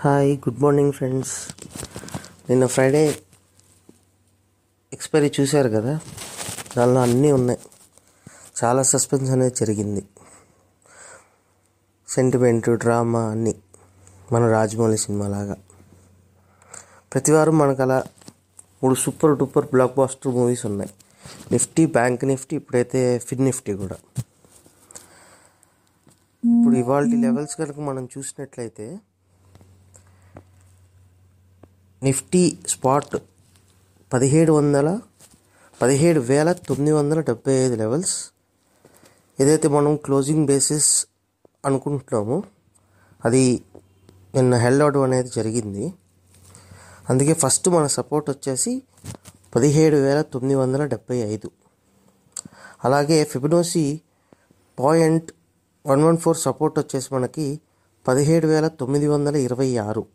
Hi good morning friends నిన్న Friday expiry చూశారు కదా? దానిలో అన్నీ ఉన్నాయి. చాలా సస్పెన్స్ అనేది జరిగింది. సెంటిమెంట్ డ్రామా అన్నీ మన రాజమౌళి సినిమా లాగా. ప్రతివారం మనకు అలా మూడు super duper blockbuster movies ఉన్నాయి. నిఫ్టీ బ్యాంక్ నిఫ్టీ ఇప్పుడైతే ఫిన్ నిఫ్టీ కూడా. ఇప్పుడు ఇవాళ లెవెల్స్ కనుక మనం చూసినట్లయితే నిఫ్టీ స్పాట్ పదిహేడు వందల పదిహేడు వేల తొమ్మిది వందల డెబ్బై ఐదు లెవెల్స్ ఏదైతే మనం క్లోజింగ్ బేసిస్ అనుకుంటున్నామో అది నిన్న హెల్డ్ అవడం అనేది జరిగింది. అందుకే ఫస్ట్ మన సపోర్ట్ వచ్చేసి పదిహేడు వేల తొమ్మిది వందల డెబ్బై ఐదు. అలాగే Fibonacci point one one four support వచ్చేసి మనకి పదిహేడు వేల తొమ్మిది వందల ఇరవై ఆరు.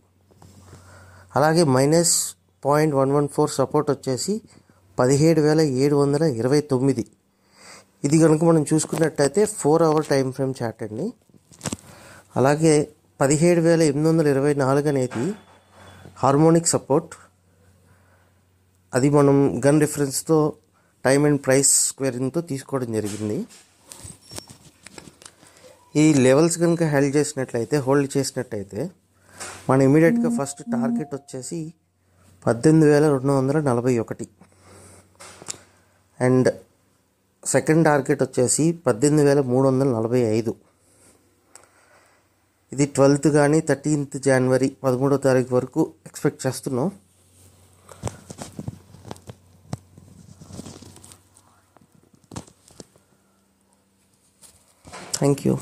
అలాగే minus point one one four support వచ్చేసి పదిహేడు వేల ఏడు వందల ఇరవై తొమ్మిది. ఇది కనుక మనం చూసుకున్నట్టయితే four hour time frame chart అండి. అలాగే పదిహేడు వేల ఎనిమిది వందల ఇరవై నాలుగు అనేది హార్మోనిక్ సపోర్ట్ అది మనం గన్ రిఫరెన్స్తో టైమ్ అండ్ ప్రైస్ స్క్వేరింగ్తో తీసుకోవడం జరిగింది. ఈ లెవెల్స్ కనుక హెల్డ్ చేసినట్లయితే హోల్డ్ చేసినట్టయితే మన ఇమీడియట్గా ఫస్ట్ టార్గెట్ వచ్చేసి పద్దెనిమిది వేల రెండు వందల నలభై ఒకటి. అండ్ సెకండ్ టార్గెట్ వచ్చేసి పద్దెనిమిది వేల మూడు వందల నలభై ఐదు. ఇది ట్వెల్త్ కానీ థర్టీన్త్ జనవరి పదమూడో తారీఖు వరకు ఎక్స్పెక్ట్ చేస్తున్నాం. Thank you